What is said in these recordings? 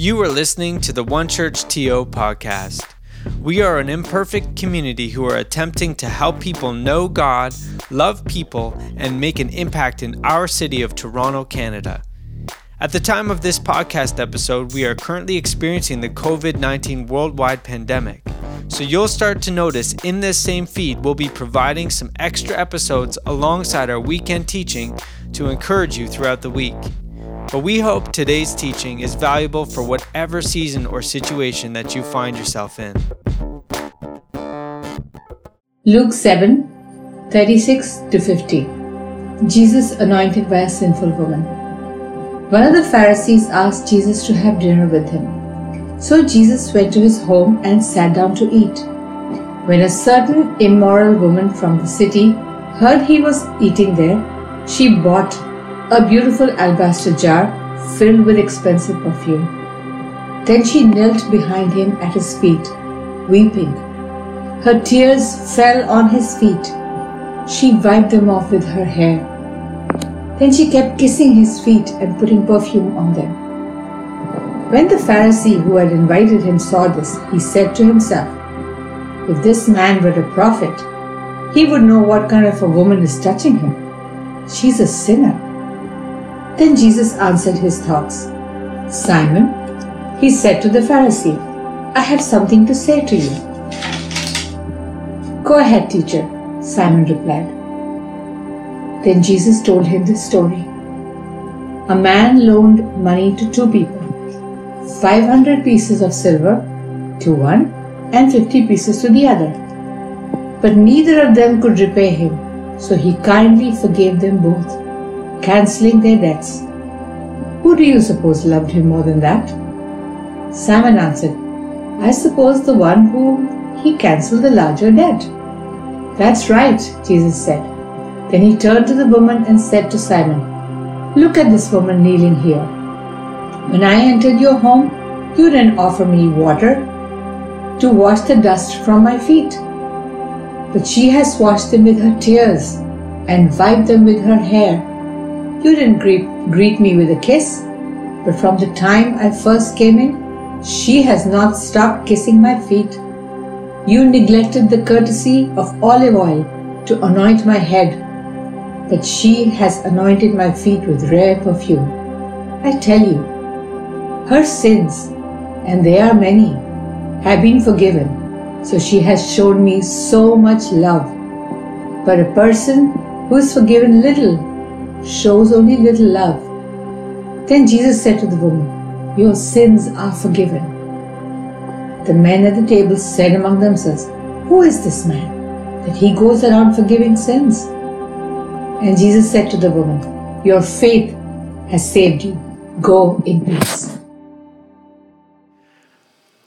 You are listening to the One Church TO podcast. We are an imperfect community who are attempting to help people know God, love people, and make an impact in our city of Toronto, Canada. At the time of this podcast episode, we are currently experiencing the COVID 19 worldwide pandemic. So you'll start to notice in this same feed, we'll be providing some extra episodes alongside our weekend teaching to encourage you throughout the week. But we hope today's teaching is valuable for whatever season or situation that you find yourself in. Luke 7 36 to 50. Jesus anointed by a sinful woman. One of the Pharisees asked Jesus to have dinner with him. So Jesus went to his home and sat down to eat. When a certain immoral woman from the city heard he was eating there, she bought a beautiful alabaster jar filled with expensive perfume. Then she knelt behind him at his feet, weeping. Her tears fell on his feet. She wiped them off with her hair then she kept kissing his feet and putting perfume on them. When the Pharisee who had invited him saw this, he said to himself, If this man were a prophet, he would know what kind of a woman is touching him. She's a sinner. Then Jesus answered his thoughts. Simon, he said to the Pharisee, I have something to say to you. Go ahead, teacher, Simon replied. Then Jesus told him this story. A man loaned money to two people 500 pieces of silver to one and 50 pieces to the other. But neither of them could repay him, so he kindly forgave them both, cancelling their debts. Who do you suppose loved him more than that? Simon answered, I suppose the one whom he cancelled the larger debt. That's right, Jesus said. Then he turned to the woman and said to Simon, Look at this woman kneeling here. When I entered your home, you didn't offer me water to wash the dust from my feet. But she has washed them with her tears and wiped them with her hair. You didn't greet, greet me with a kiss, but from the time I first came in, she has not stopped kissing my feet. You neglected the courtesy of olive oil to anoint my head but she has anointed my feet with rare perfume. I tell you, her sins, and they are many, have been forgiven, so she has shown me so much love. But a person who is forgiven little shows only little love. Then Jesus said to the woman, Your sins are forgiven. The men at the table said among themselves, Who is this man that he goes around forgiving sins? And Jesus said to the woman, Your faith has saved you. Go in peace.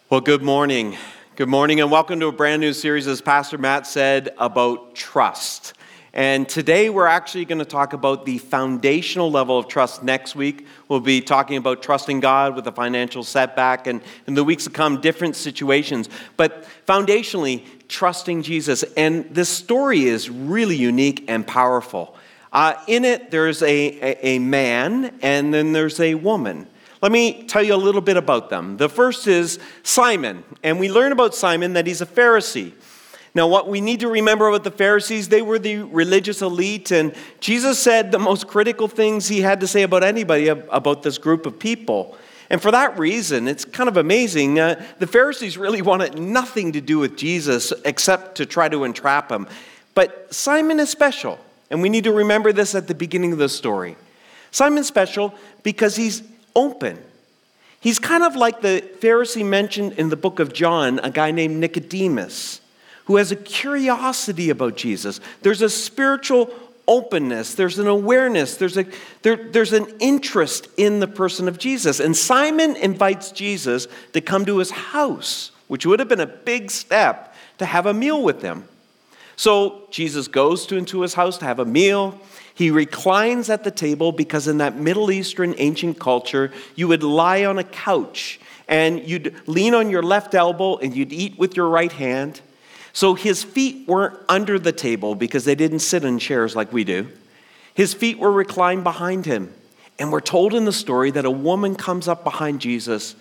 Well, good morning. Good morning, and welcome to a brand new series, as Pastor Matt said, about trust. And today we're actually going to talk about the foundational level of trust. Next week, we'll be talking about trusting God with a financial setback, and in the weeks to come, different situations. But foundationally, trusting Jesus. And this story is really unique and powerful. Uh, in it, there's a, a, a man and then there's a woman. Let me tell you a little bit about them. The first is Simon, and we learn about Simon that he's a Pharisee. Now, what we need to remember about the Pharisees, they were the religious elite, and Jesus said the most critical things he had to say about anybody about this group of people. And for that reason, it's kind of amazing. Uh, the Pharisees really wanted nothing to do with Jesus except to try to entrap him. But Simon is special. And we need to remember this at the beginning of the story. Simon's special because he's open. He's kind of like the Pharisee mentioned in the book of John, a guy named Nicodemus, who has a curiosity about Jesus. There's a spiritual openness, there's an awareness, there's, a, there, there's an interest in the person of Jesus. And Simon invites Jesus to come to his house, which would have been a big step to have a meal with him. So Jesus goes to, into his house to have a meal. He reclines at the table because in that Middle Eastern ancient culture, you would lie on a couch and you'd lean on your left elbow and you'd eat with your right hand. So his feet weren't under the table because they didn't sit in chairs like we do. His feet were reclined behind him. And we're told in the story that a woman comes up behind Jesus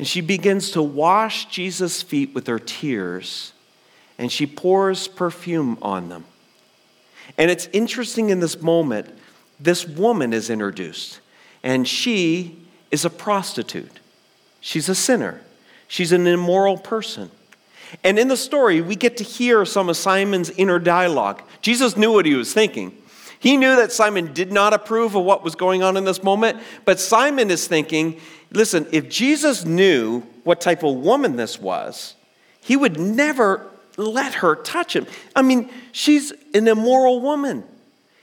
And she begins to wash Jesus' feet with her tears, and she pours perfume on them. And it's interesting in this moment, this woman is introduced, and she is a prostitute. She's a sinner. She's an immoral person. And in the story, we get to hear some of Simon's inner dialogue. Jesus knew what he was thinking. He knew that Simon did not approve of what was going on in this moment, but Simon is thinking listen, if Jesus knew what type of woman this was, he would never let her touch him. I mean, she's an immoral woman.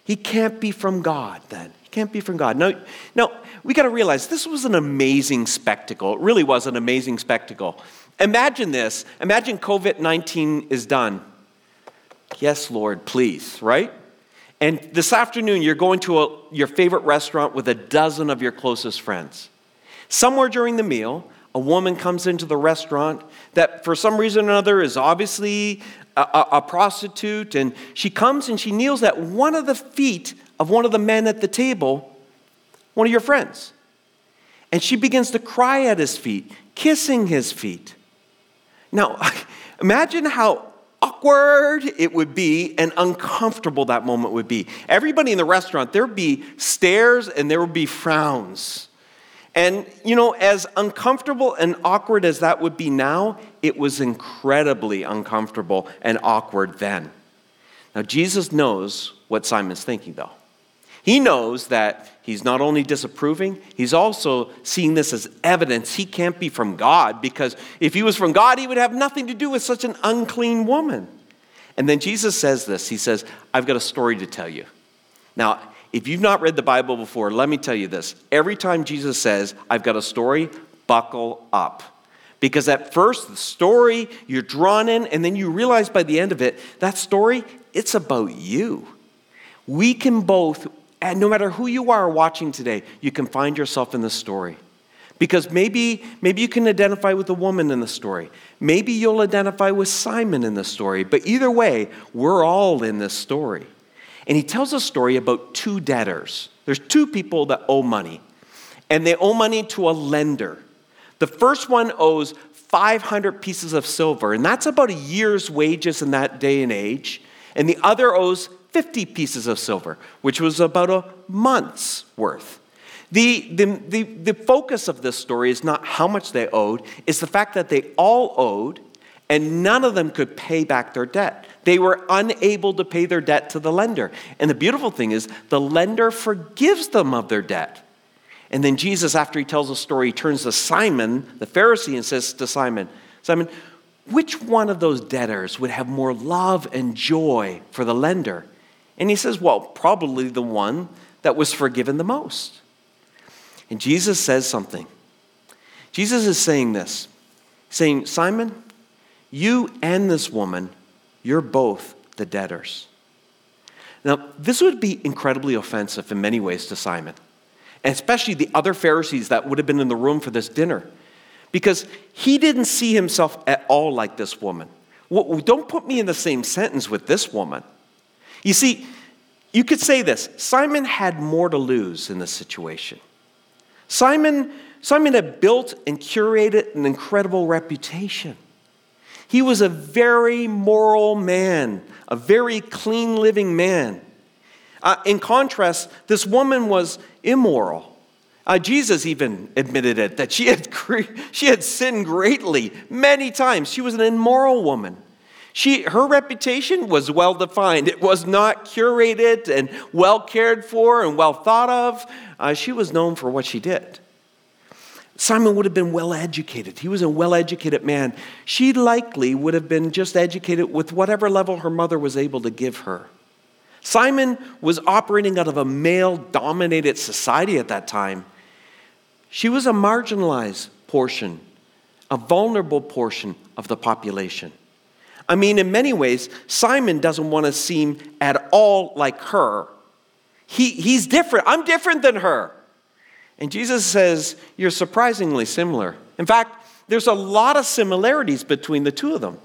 He can't be from God then. He can't be from God. No, no we got to realize this was an amazing spectacle. It really was an amazing spectacle. Imagine this. Imagine COVID 19 is done. Yes, Lord, please, right? And this afternoon, you're going to a, your favorite restaurant with a dozen of your closest friends. Somewhere during the meal, a woman comes into the restaurant that, for some reason or another, is obviously a, a, a prostitute, and she comes and she kneels at one of the feet of one of the men at the table, one of your friends. And she begins to cry at his feet, kissing his feet. Now, imagine how awkward it would be and uncomfortable that moment would be. Everybody in the restaurant, there'd be stares and there would be frowns. And, you know, as uncomfortable and awkward as that would be now, it was incredibly uncomfortable and awkward then. Now, Jesus knows what Simon's thinking, though. He knows that he's not only disapproving, he's also seeing this as evidence he can't be from God because if he was from God, he would have nothing to do with such an unclean woman. And then Jesus says this He says, I've got a story to tell you. Now, if you've not read the Bible before, let me tell you this. Every time Jesus says, I've got a story, buckle up. Because at first, the story, you're drawn in, and then you realize by the end of it, that story, it's about you. We can both and no matter who you are watching today, you can find yourself in this story. Because maybe, maybe you can identify with the woman in the story. Maybe you'll identify with Simon in the story. But either way, we're all in this story. And he tells a story about two debtors. There's two people that owe money, and they owe money to a lender. The first one owes 500 pieces of silver, and that's about a year's wages in that day and age. And the other owes 50 pieces of silver, which was about a month's worth. The, the, the, the, focus of this story is not how much they owed, it's the fact that they all owed and none of them could pay back their debt. They were unable to pay their debt to the lender. And the beautiful thing is, the lender forgives them of their debt. And then Jesus, after he tells the story, turns to Simon, the Pharisee, and says to Simon, Simon, which one of those debtors would have more love and joy for the lender? And he says, Well, probably the one that was forgiven the most. And Jesus says something. Jesus is saying this saying, Simon, you and this woman, you're both the debtors. Now, this would be incredibly offensive in many ways to Simon, and especially the other Pharisees that would have been in the room for this dinner, because he didn't see himself at all like this woman. Well, don't put me in the same sentence with this woman. You see, you could say this Simon had more to lose in this situation. Simon, Simon had built and curated an incredible reputation. He was a very moral man, a very clean living man. Uh, in contrast, this woman was immoral. Uh, Jesus even admitted it that she had, she had sinned greatly many times. She was an immoral woman. She, her reputation was well defined. It was not curated and well cared for and well thought of. Uh, she was known for what she did. Simon would have been well educated. He was a well educated man. She likely would have been just educated with whatever level her mother was able to give her. Simon was operating out of a male dominated society at that time. She was a marginalized portion, a vulnerable portion of the population. I mean, in many ways, Simon doesn't want to seem at all like her. He, he's different. I'm different than her. And Jesus says, You're surprisingly similar. In fact, there's a lot of similarities between the two of them.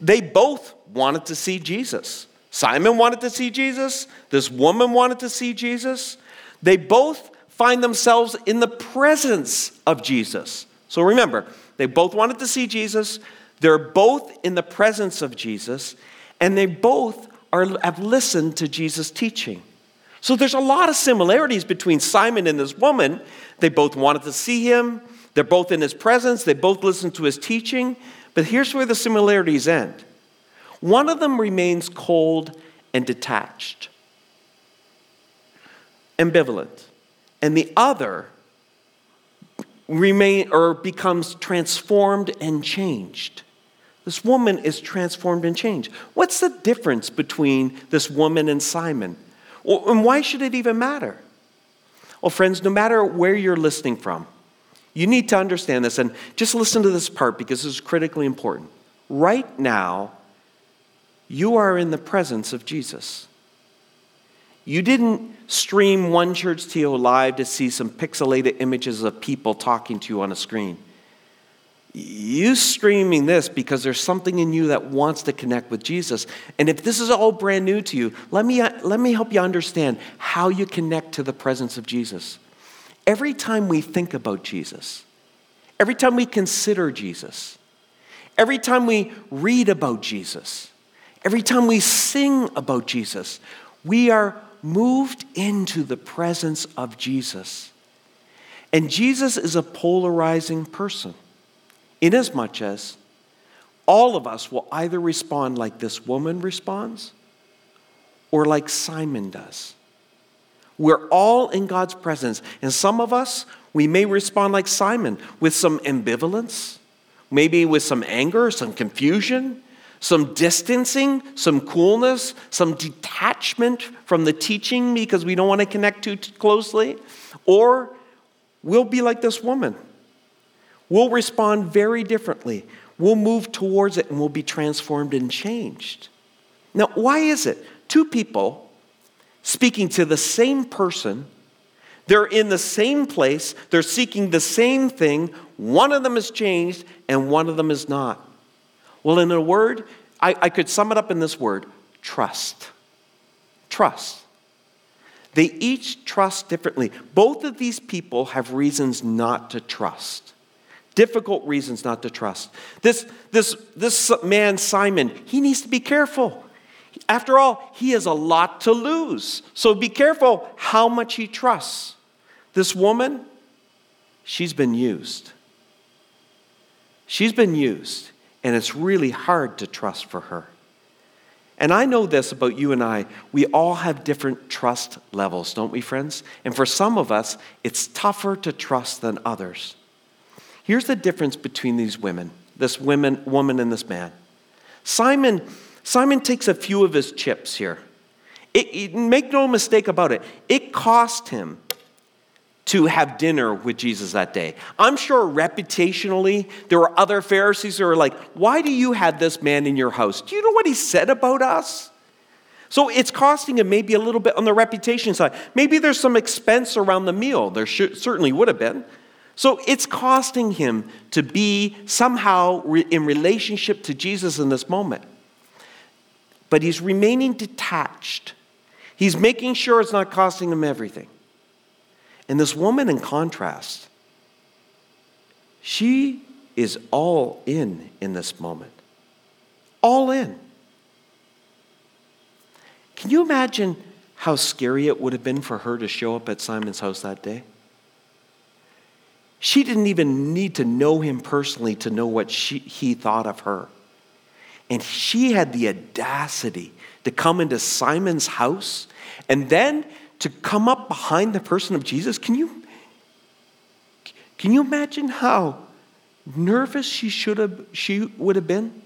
They both wanted to see Jesus. Simon wanted to see Jesus. This woman wanted to see Jesus. They both find themselves in the presence of Jesus. So remember, they both wanted to see Jesus, they're both in the presence of Jesus, and they both are, have listened to Jesus' teaching. So there's a lot of similarities between Simon and this woman. They both wanted to see him, they're both in his presence, they both listened to his teaching. But here's where the similarities end one of them remains cold and detached, ambivalent, and the other remain or becomes transformed and changed. This woman is transformed and changed. What's the difference between this woman and Simon? And why should it even matter? Well, friends, no matter where you're listening from, you need to understand this and just listen to this part because this is critically important. Right now, you are in the presence of Jesus. You didn't stream One Church TO live to see some pixelated images of people talking to you on a screen. You streaming this because there's something in you that wants to connect with Jesus. And if this is all brand new to you, let me, let me help you understand how you connect to the presence of Jesus. Every time we think about Jesus, every time we consider Jesus, every time we read about Jesus, every time we sing about Jesus, we are moved into the presence of Jesus. And Jesus is a polarizing person inasmuch as all of us will either respond like this woman responds or like Simon does. We're all in God's presence. And some of us, we may respond like Simon with some ambivalence, maybe with some anger, some confusion, some distancing, some coolness, some detachment from the teaching because we don't want to connect too closely. Or we'll be like this woman We'll respond very differently. We'll move towards it and we'll be transformed and changed. Now, why is it? Two people speaking to the same person, they're in the same place, they're seeking the same thing. One of them is changed and one of them is not. Well, in a word, I, I could sum it up in this word trust. Trust. They each trust differently. Both of these people have reasons not to trust difficult reasons not to trust. This, this, this man, Simon, he needs to be careful. After all, he has a lot to lose. So be careful how much he trusts. This woman, she's been used. She's been used, and it's really hard to trust for her. And I know this about you and I. We all have different trust levels, don't we, friends? And for some of us, it's tougher to trust than others. Here's the difference between these women, this women, woman and this man. Simon, Simon takes a few of his chips here. It, it, make no mistake about it, it cost him to have dinner with Jesus that day. I'm sure reputationally, there were other Pharisees who were like, Why do you have this man in your house? Do you know what he said about us? So it's costing him maybe a little bit on the reputation side. Maybe there's some expense around the meal. There should, certainly would have been. So it's costing him to be somehow in relationship to Jesus in this moment. But he's remaining detached. He's making sure it's not costing him everything. And this woman, in contrast, she is all in in this moment. All in. Can you imagine how scary it would have been for her to show up at Simon's house that day? She didn't even need to know him personally to know what she, he thought of her. And she had the audacity to come into Simon's house and then to come up behind the person of Jesus. Can you, can you imagine how nervous she, should have, she would have been?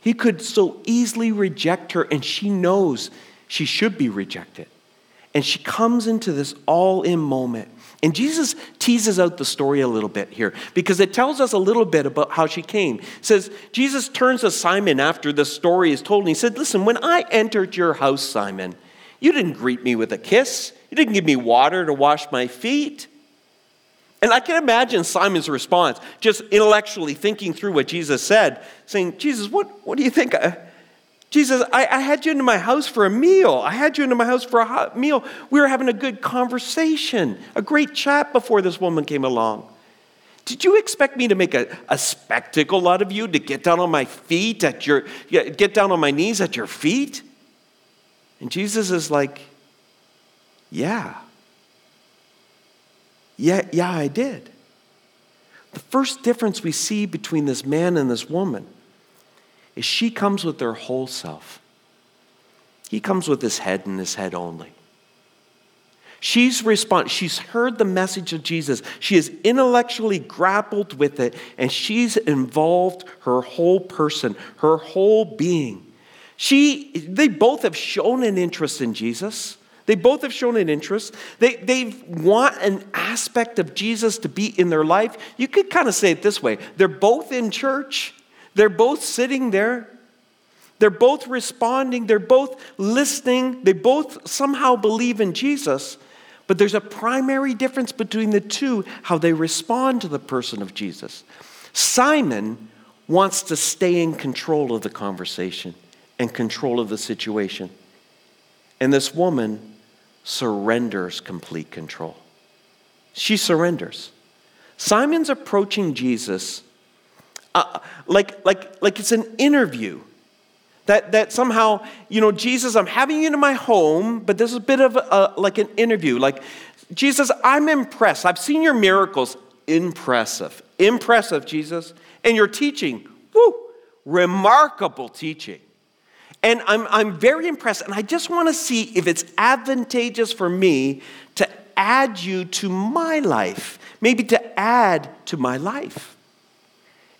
He could so easily reject her, and she knows she should be rejected. And she comes into this all in moment. And Jesus teases out the story a little bit here because it tells us a little bit about how she came. It says, Jesus turns to Simon after the story is told, and he said, Listen, when I entered your house, Simon, you didn't greet me with a kiss, you didn't give me water to wash my feet. And I can imagine Simon's response, just intellectually thinking through what Jesus said, saying, Jesus, what, what do you think? I, Jesus, I, I, had you into my house for a meal. I had you into my house for a meal. We were having a good conversation, a great chat before this woman came along. Did you expect me to make a, a spectacle out of you, to get down on my feet at your, get down on my knees at your feet? And Jesus is like, Yeah. Yeah, yeah, I did. The first difference we see between this man and this woman is she comes with their whole self. He comes with his head and his head only. She's respond, she's heard the message of Jesus. She has intellectually grappled with it, and she's involved her whole person, her whole being. She, they both have shown an interest in Jesus. They both have shown an interest. They, they want an aspect of Jesus to be in their life. You could kind of say it this way they're both in church, they're both sitting there. They're both responding, they're both listening, they both somehow believe in Jesus, but there's a primary difference between the two how they respond to the person of Jesus. Simon wants to stay in control of the conversation and control of the situation. And this woman surrenders complete control. She surrenders. Simon's approaching Jesus uh, like, like, like it's an interview. That, that somehow, you know, Jesus, I'm having you in my home, but this is a bit of a, like an interview. Like, Jesus, I'm impressed. I've seen your miracles. Impressive. Impressive, Jesus. And your teaching, whoo, remarkable teaching. And I'm, I'm very impressed, and I just want to see if it's advantageous for me to add you to my life, maybe to add to my life.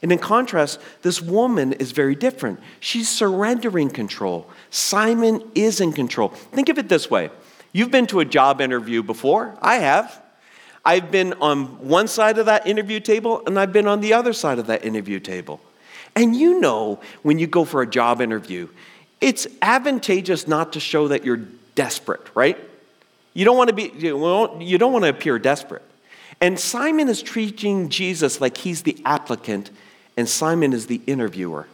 And in contrast, this woman is very different. She's surrendering control. Simon is in control. Think of it this way you've been to a job interview before, I have. I've been on one side of that interview table, and I've been on the other side of that interview table. And you know, when you go for a job interview, it's advantageous not to show that you're desperate, right? You don't want to be, you don't want to appear desperate. And Simon is treating Jesus like he's the applicant, and Simon is the interviewer.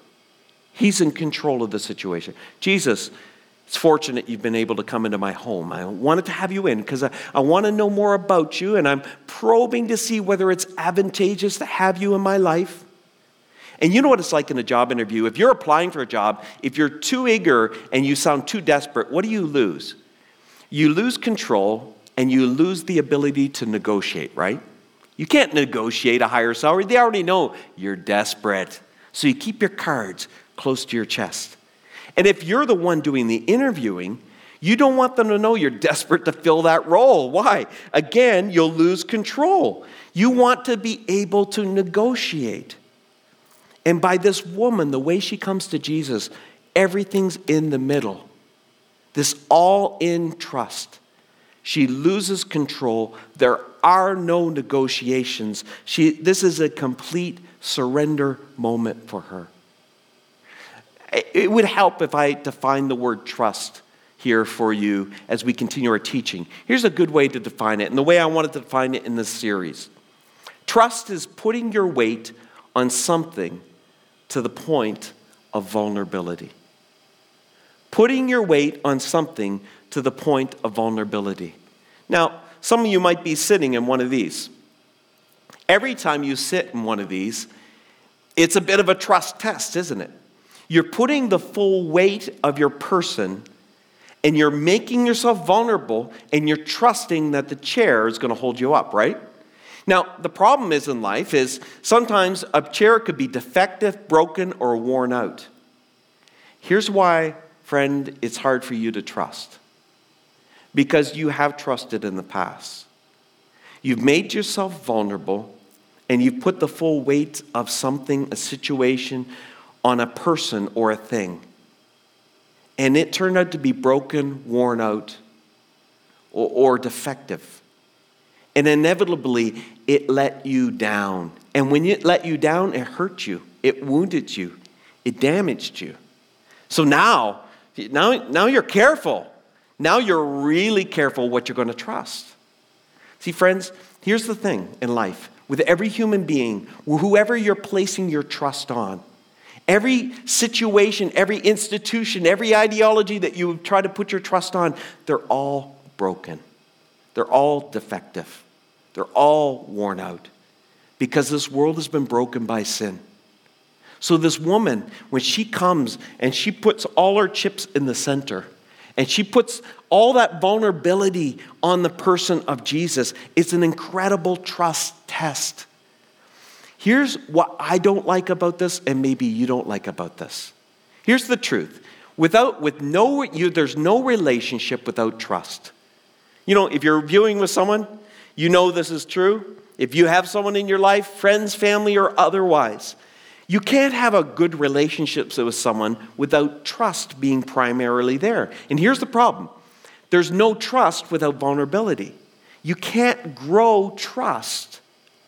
He's in control of the situation. Jesus, it's fortunate you've been able to come into my home. I wanted to have you in because I, I want to know more about you, and I'm probing to see whether it's advantageous to have you in my life. And you know what it's like in a job interview? If you're applying for a job, if you're too eager and you sound too desperate, what do you lose? You lose control and you lose the ability to negotiate, right? You can't negotiate a higher salary. They already know you're desperate. So you keep your cards close to your chest. And if you're the one doing the interviewing, you don't want them to know you're desperate to fill that role. Why? Again, you'll lose control. You want to be able to negotiate. And by this woman, the way she comes to Jesus, everything's in the middle. This all in trust. She loses control. There are no negotiations. She, this is a complete surrender moment for her. It would help if I define the word trust here for you as we continue our teaching. Here's a good way to define it, and the way I wanted to define it in this series. Trust is putting your weight on something to the point of vulnerability. Putting your weight on something to the point of vulnerability. Now, some of you might be sitting in one of these. Every time you sit in one of these, it's a bit of a trust test, isn't it? You're putting the full weight of your person and you're making yourself vulnerable and you're trusting that the chair is going to hold you up, right? Now, the problem is in life is sometimes a chair could be defective, broken, or worn out. Here's why, friend, it's hard for you to trust. Because you have trusted in the past. You've made yourself vulnerable and you've put the full weight of something, a situation, on a person or a thing. And it turned out to be broken, worn out, or, or defective. And inevitably, it let you down. And when it let you down, it hurt you, it wounded you, it damaged you. So now, now, now you're careful. Now you're really careful what you're going to trust. See, friends, here's the thing in life with every human being, whoever you're placing your trust on, every situation, every institution, every ideology that you try to put your trust on, they're all broken. They're all defective. They're all worn out because this world has been broken by sin. So, this woman, when she comes and she puts all her chips in the center, and she puts all that vulnerability on the person of Jesus, it's an incredible trust test. Here's what I don't like about this, and maybe you don't like about this. Here's the truth. Without, with no, you, there's no relationship without trust. You know, if you're viewing with someone, you know this is true. If you have someone in your life, friends, family, or otherwise, you can't have a good relationship with someone without trust being primarily there. And here's the problem there's no trust without vulnerability. You can't grow trust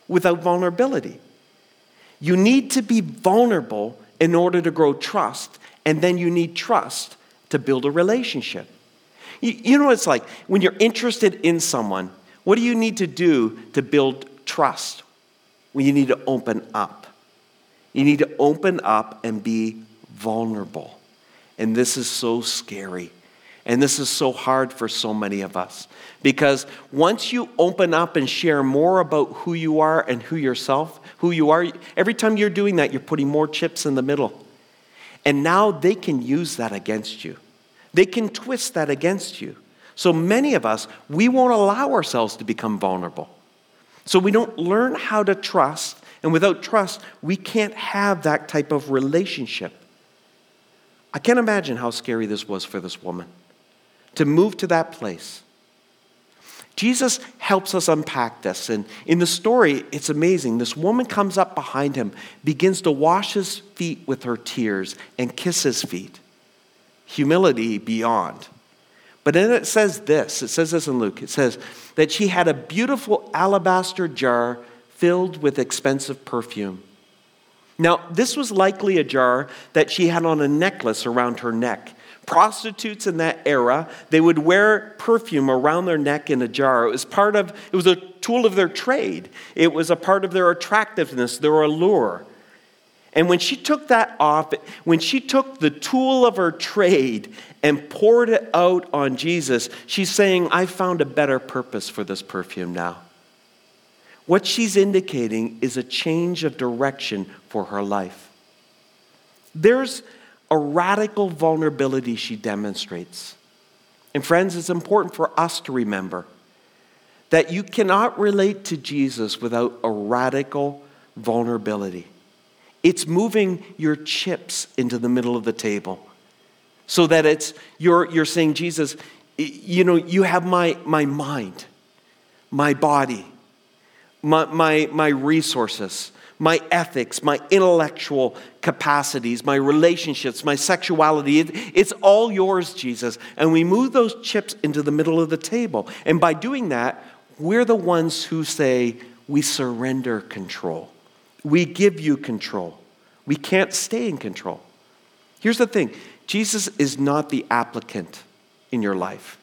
without vulnerability. You need to be vulnerable in order to grow trust, and then you need trust to build a relationship. You, you know what it's like? When you're interested in someone, what do you need to do to build trust? Well, you need to open up. You need to open up and be vulnerable. And this is so scary. And this is so hard for so many of us. Because once you open up and share more about who you are and who yourself, who you are, every time you're doing that, you're putting more chips in the middle. And now they can use that against you. They can twist that against you. So many of us, we won't allow ourselves to become vulnerable. So we don't learn how to trust. And without trust, we can't have that type of relationship. I can't imagine how scary this was for this woman to move to that place. Jesus helps us unpack this. And in the story, it's amazing. This woman comes up behind him, begins to wash his feet with her tears, and kiss his feet. Humility beyond. But then it says this it says this in Luke it says that she had a beautiful alabaster jar filled with expensive perfume. Now, this was likely a jar that she had on a necklace around her neck. Prostitutes in that era, they would wear perfume around their neck in a jar. It was part of, it was a tool of their trade. It was a part of their attractiveness, their allure. And when she took that off, when she took the tool of her trade and poured it out on Jesus, she's saying, I found a better purpose for this perfume now. What she's indicating is a change of direction for her life. There's a radical vulnerability she demonstrates. And, friends, it's important for us to remember that you cannot relate to Jesus without a radical vulnerability. It's moving your chips into the middle of the table so that it's you're, you're saying, Jesus, you know, you have my, my mind, my body, my, my, my resources my ethics, my intellectual capacities, my relationships, my sexuality. It, it's all yours, Jesus. And we move those chips into the middle of the table. And by doing that, we're the ones who say, we surrender control. We give you control. We can't stay in control. Here's the thing Jesus is not the applicant in your life.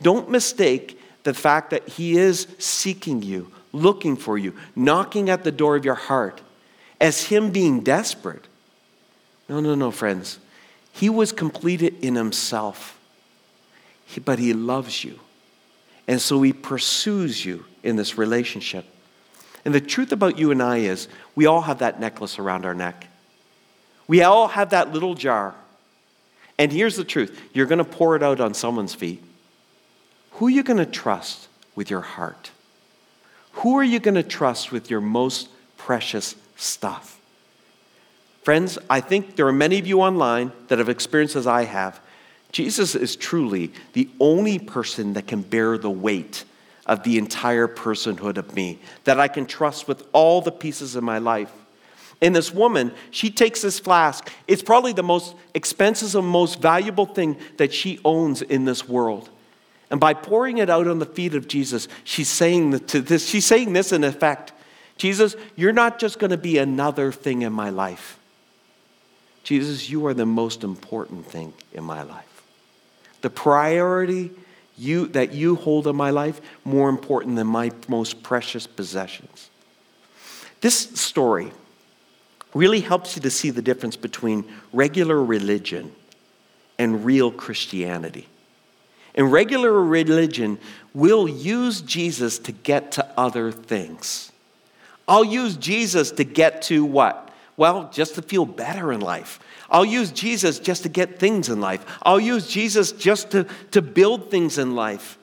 Don't mistake the fact that he is seeking you looking for you, knocking at the door of your heart, as Him being desperate. No, no, no, friends. He was completed in Himself, but He loves you. And so He pursues you in this relationship. And the truth about you and I is we all have that necklace around our neck. We all have that little jar. And here's the truth you're going to pour it out on someone's feet. Who are you going to trust with your heart? Who are you going to trust with your most precious stuff? Friends, I think there are many of you online that have experienced as I have. Jesus is truly the only person that can bear the weight of the entire personhood of me, that I can trust with all the pieces of my life. And this woman, she takes this flask. It's probably the most expensive and most valuable thing that she owns in this world. And by pouring it out on the feet of Jesus, she's saying this, she's saying this in effect. Jesus, you're not just going to be another thing in my life. Jesus, you are the most important thing in my life. The priority you, that you hold in my life, more important than my most precious possessions. This story really helps you to see the difference between regular religion and real Christianity. And regular religion we'll use Jesus to get to other things. I'll use Jesus to get to what? Well, just to feel better in life. I'll use Jesus just to get things in life. I'll use Jesus just to, to build things in life.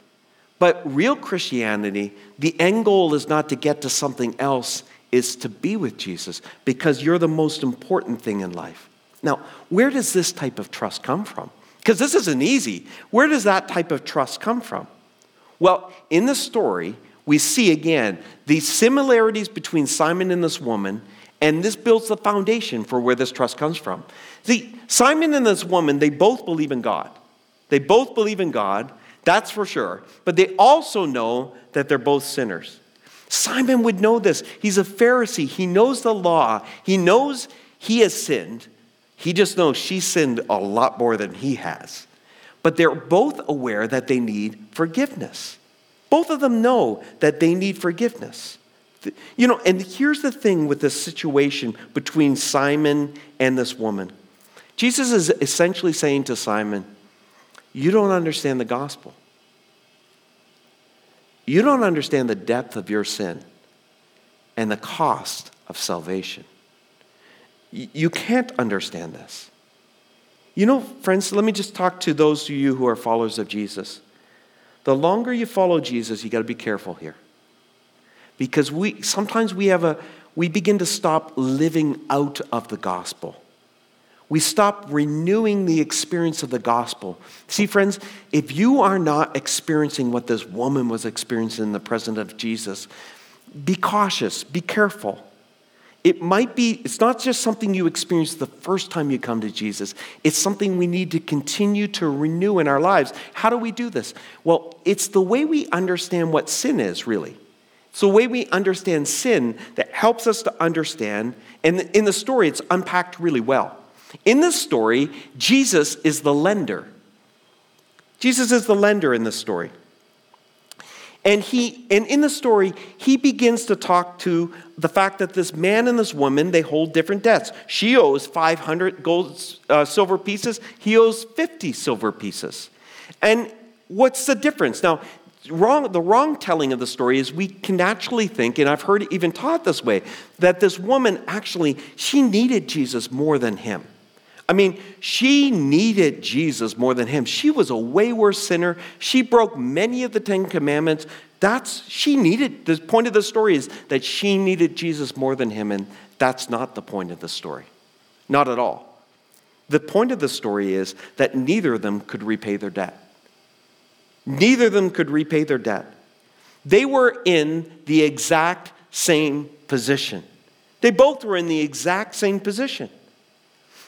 But real Christianity, the end goal is not to get to something else, is to be with Jesus because you're the most important thing in life. Now, where does this type of trust come from? Because this isn't easy. Where does that type of trust come from? Well, in the story, we see again the similarities between Simon and this woman, and this builds the foundation for where this trust comes from. See, Simon and this woman, they both believe in God. They both believe in God, that's for sure. But they also know that they're both sinners. Simon would know this. He's a Pharisee. He knows the law. He knows he has sinned. He just knows she sinned a lot more than he has. But they're both aware that they need forgiveness. Both of them know that they need forgiveness. You know, and here's the thing with this situation between Simon and this woman Jesus is essentially saying to Simon, You don't understand the gospel. You don't understand the depth of your sin and the cost of salvation. You can't understand this. You know, friends, let me just talk to those of you who are followers of Jesus. The longer you follow Jesus, you got to be careful here. Because we sometimes we have a we begin to stop living out of the gospel. We stop renewing the experience of the gospel. See, friends, if you are not experiencing what this woman was experiencing in the presence of Jesus, be cautious, be careful. It might be, it's not just something you experience the first time you come to Jesus. It's something we need to continue to renew in our lives. How do we do this? Well, it's the way we understand what sin is, really. It's the way we understand sin that helps us to understand. And in the story, it's unpacked really well. In this story, Jesus is the lender. Jesus is the lender in this story. And he and in the story, he begins to talk to the fact that this man and this woman, they hold different debts. She owes 500 gold uh, silver pieces, he owes 50 silver pieces. And what's the difference? Now, wrong, the wrong telling of the story is we can naturally think, and I've heard it even taught this way, that this woman actually, she needed Jesus more than him. I mean, she needed Jesus more than him. She was a way worse sinner. She broke many of the Ten Commandments. That's, she needed, the point of the story is that she needed Jesus more than him, and that's not the point of the story. Not at all. The point of the story is that neither of them could repay their debt. Neither of them could repay their debt. They were in the exact same position. They both were in the exact same position.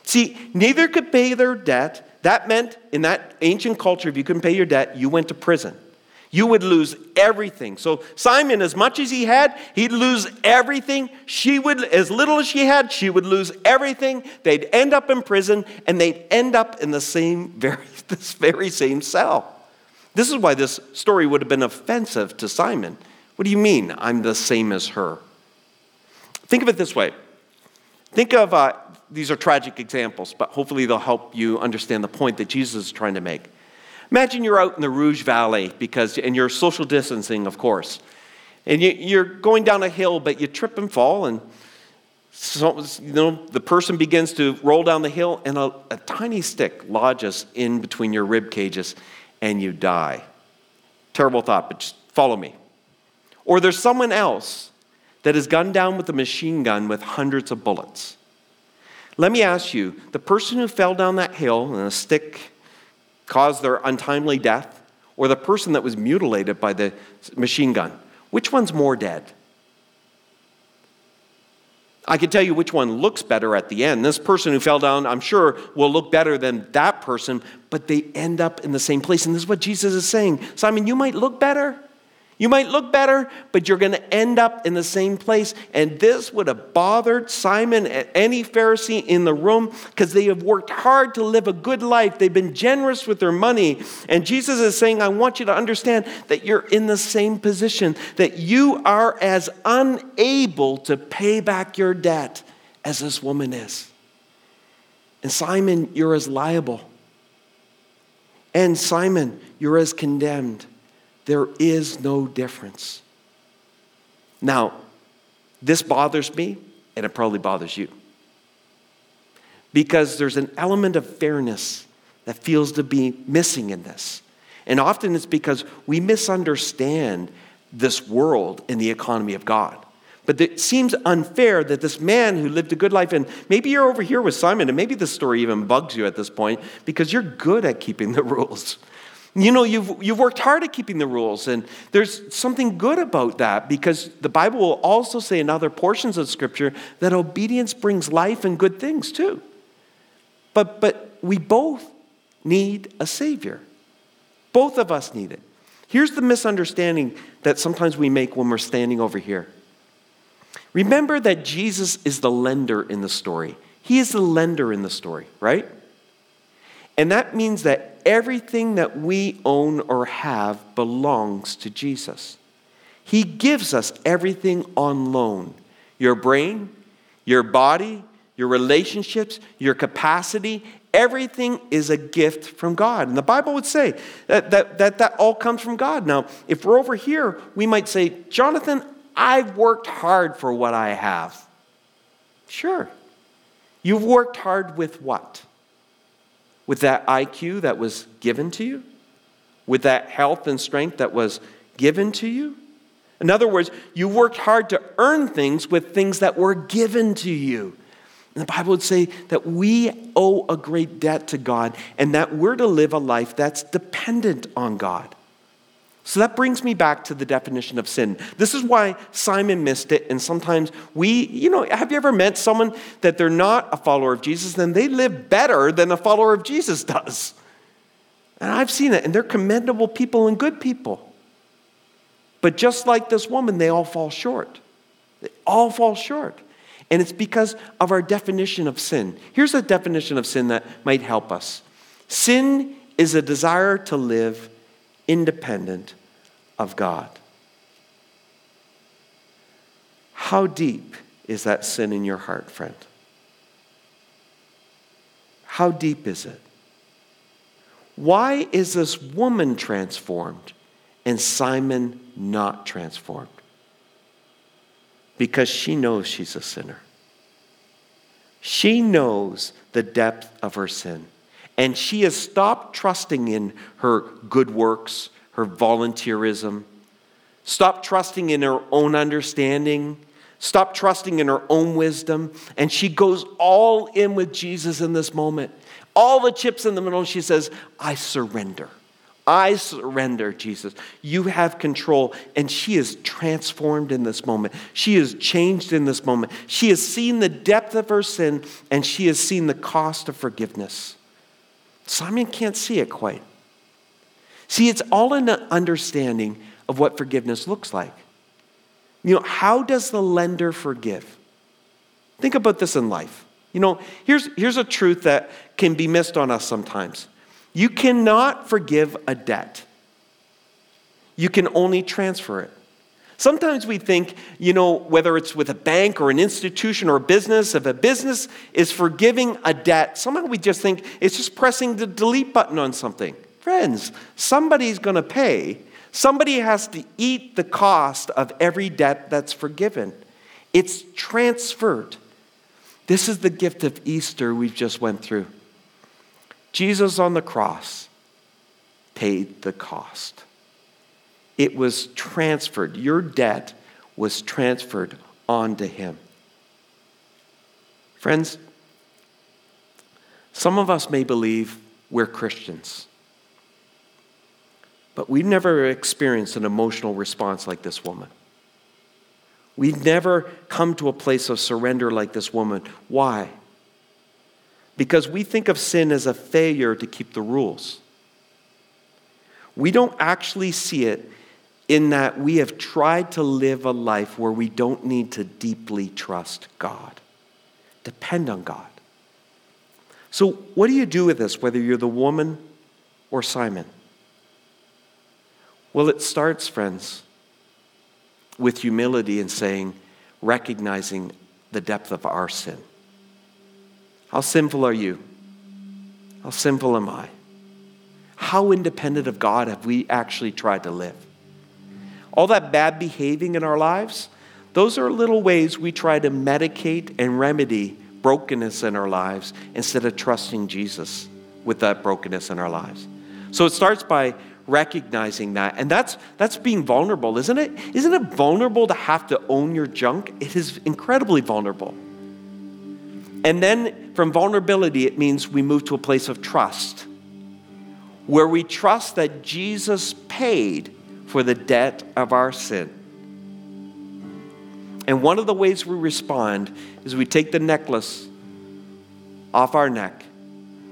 See, neither could pay their debt. That meant, in that ancient culture, if you couldn't pay your debt, you went to prison. You would lose everything. So, Simon, as much as he had, he'd lose everything. She would, as little as she had, she would lose everything. They'd end up in prison, and they'd end up in the same, very, this very same cell. This is why this story would have been offensive to Simon. What do you mean, I'm the same as her? Think of it this way. Think of uh, these are tragic examples, but hopefully they'll help you understand the point that Jesus is trying to make. Imagine you're out in the Rouge Valley because, and you're social distancing, of course, and you, are going down a hill, but you trip and fall, and so, you know the person begins to roll down the hill, and a, a tiny stick lodges in between your rib cages, and you die. Terrible thought, but just follow me. Or there's someone else that is gunned down with a machine gun with hundreds of bullets let me ask you the person who fell down that hill and a stick caused their untimely death, or the person that was mutilated by the machine gun, which one's more dead? I can tell you which one looks better at the end. This person who fell down, I'm sure, will look better than that person, but they end up in the same place. And this is what Jesus is saying Simon, you might look better, you might look better, but you're going to end up in the same place. And this would have bothered Simon and any Pharisee in the room because they have worked hard to live a good life. They've been generous with their money. And Jesus is saying, I want you to understand that you're in the same position, that you are as unable to pay back your debt as this woman is. And Simon, you're as liable. And Simon, you're as condemned. There is no difference. Now, This bothers me, and it probably bothers you. Because there's an element of fairness that feels to be missing in this. And often it's because we misunderstand this world and the economy of God. But it seems unfair that this man who lived a good life, and maybe you're over here with Simon, and maybe this story even bugs you at this point because you're good at keeping the rules. You know, you've, you've worked hard at keeping the rules, and there's something good about that because the Bible will also say in other portions of Scripture that obedience brings life and good things too. But, but we both need a Savior. Both of us need it. Here's the misunderstanding that sometimes we make when we're standing over here. Remember that Jesus is the lender in the story. He is the lender in the story, right? And that means that everything that we own or have belongs to Jesus. He gives us everything on loan your brain, your body, your relationships, your capacity, everything is a gift from God. And the Bible would say that that, that, that all comes from God. Now, if we're over here, we might say, Jonathan, I've worked hard for what I have. Sure. You've worked hard with what? With that IQ that was given to you? With that health and strength that was given to you? In other words, you worked hard to earn things with things that were given to you. And the Bible would say that we owe a great debt to God and that we're to live a life that's dependent on God. So that brings me back to the definition of sin. This is why Simon missed it. And sometimes we, you know, have you ever met someone that they're not a follower of Jesus, then they live better than a follower of Jesus does? And I've seen it, and they're commendable people and good people. But just like this woman, they all fall short. They all fall short. And it's because of our definition of sin. Here's a definition of sin that might help us sin is a desire to live independent of God. How deep is that sin in your heart, friend? How deep is it? Why is this woman transformed and Simon not transformed? Because she knows she's a sinner. She knows the depth of her sin. And she has stopped trusting in her good works, her volunteerism, Stop trusting in her own understanding, Stop trusting in her own wisdom. And she goes all in with Jesus in this moment. All the chips in the middle, she says, I surrender. I surrender, Jesus. You have control. And she is transformed in this moment. She is changed in this moment. She has seen the depth of her sin and she has seen the cost of forgiveness. Simon can't see it quite. See, it's all in the understanding of what forgiveness looks like. You know, how does the lender forgive? Think about this in life. You know, here's, here's a truth that can be missed on us sometimes. You cannot forgive a debt, you can only transfer it. Sometimes we think, you know, whether it's with a bank or an institution or a business, if a business is forgiving a debt, somehow we just think it's just pressing the delete button on something. Friends, somebody's going to pay. Somebody has to eat the cost of every debt that's forgiven. It's transferred. This is the gift of Easter we've just went through. Jesus on the cross paid the cost. It was transferred. Your debt was transferred onto him. Friends, some of us may believe we're Christians, but we've never experienced an emotional response like this woman. We've never come to a place of surrender like this woman. Why? because we think of sin as a failure to keep the rules. We don't actually see it in that we have tried to live a life where we don't need to deeply trust God, depend on God. So, what do you do with this, whether you're the woman or Simon? Well, it starts, friends, with humility and saying, recognizing the depth of our sin. How sinful are you? How sinful am I? How independent of God have we actually tried to live? All that bad behaving in our lives, Those are little ways we try to medicate and remedy brokenness in our lives instead of trusting Jesus with that brokenness in our lives. So it starts by recognizing that. And that's that's being vulnerable, isn't it? Isn't it vulnerable to have to own your junk? It is incredibly vulnerable. And then from vulnerability it means we move to a place of trust where we trust that Jesus paid for the debt of our sin. And one of the ways we respond is we take the necklace off our neck,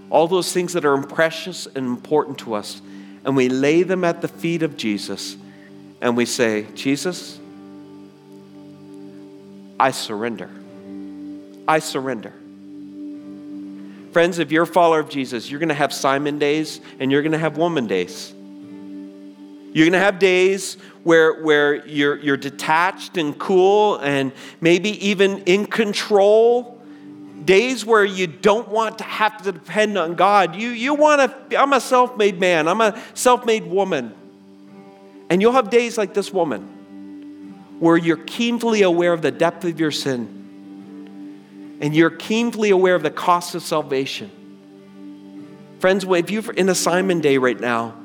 all those things that are precious and important to us, and we lay them at the feet of Jesus and we say, Jesus, I surrender. I surrender. Friends, if you're a follower of Jesus, you're going to have Simon days and you're going to have woman days. You're going to have days where, where you're, you're detached and cool and maybe even in control. Days where you don't want to have to depend on God. You, you want to, I'm a self made man, I'm a self made woman. And you'll have days like this woman where you're keenly aware of the depth of your sin and you're keenly aware of the cost of salvation. Friends, if you're in a Simon day right now,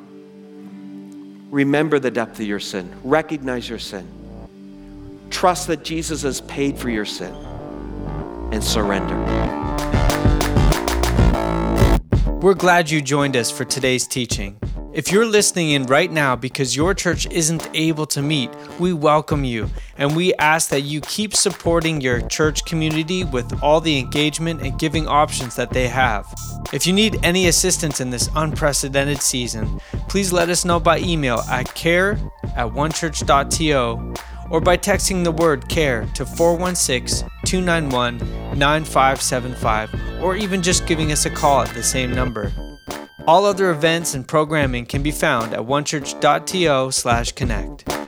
remember the depth of your sin, recognize your sin, trust that Jesus has paid for your sin, and surrender. We're glad you joined us for today's teaching. If you're listening in right now because your church isn't able to meet, we welcome you and we ask that you keep supporting your church community with all the engagement and giving options that they have. If you need any assistance in this unprecedented season, please let us know by email at care at onechurch.to or by texting the word CARE to 416 291 9575 or even just giving us a call at the same number. All other events and programming can be found at onechurch.to/connect.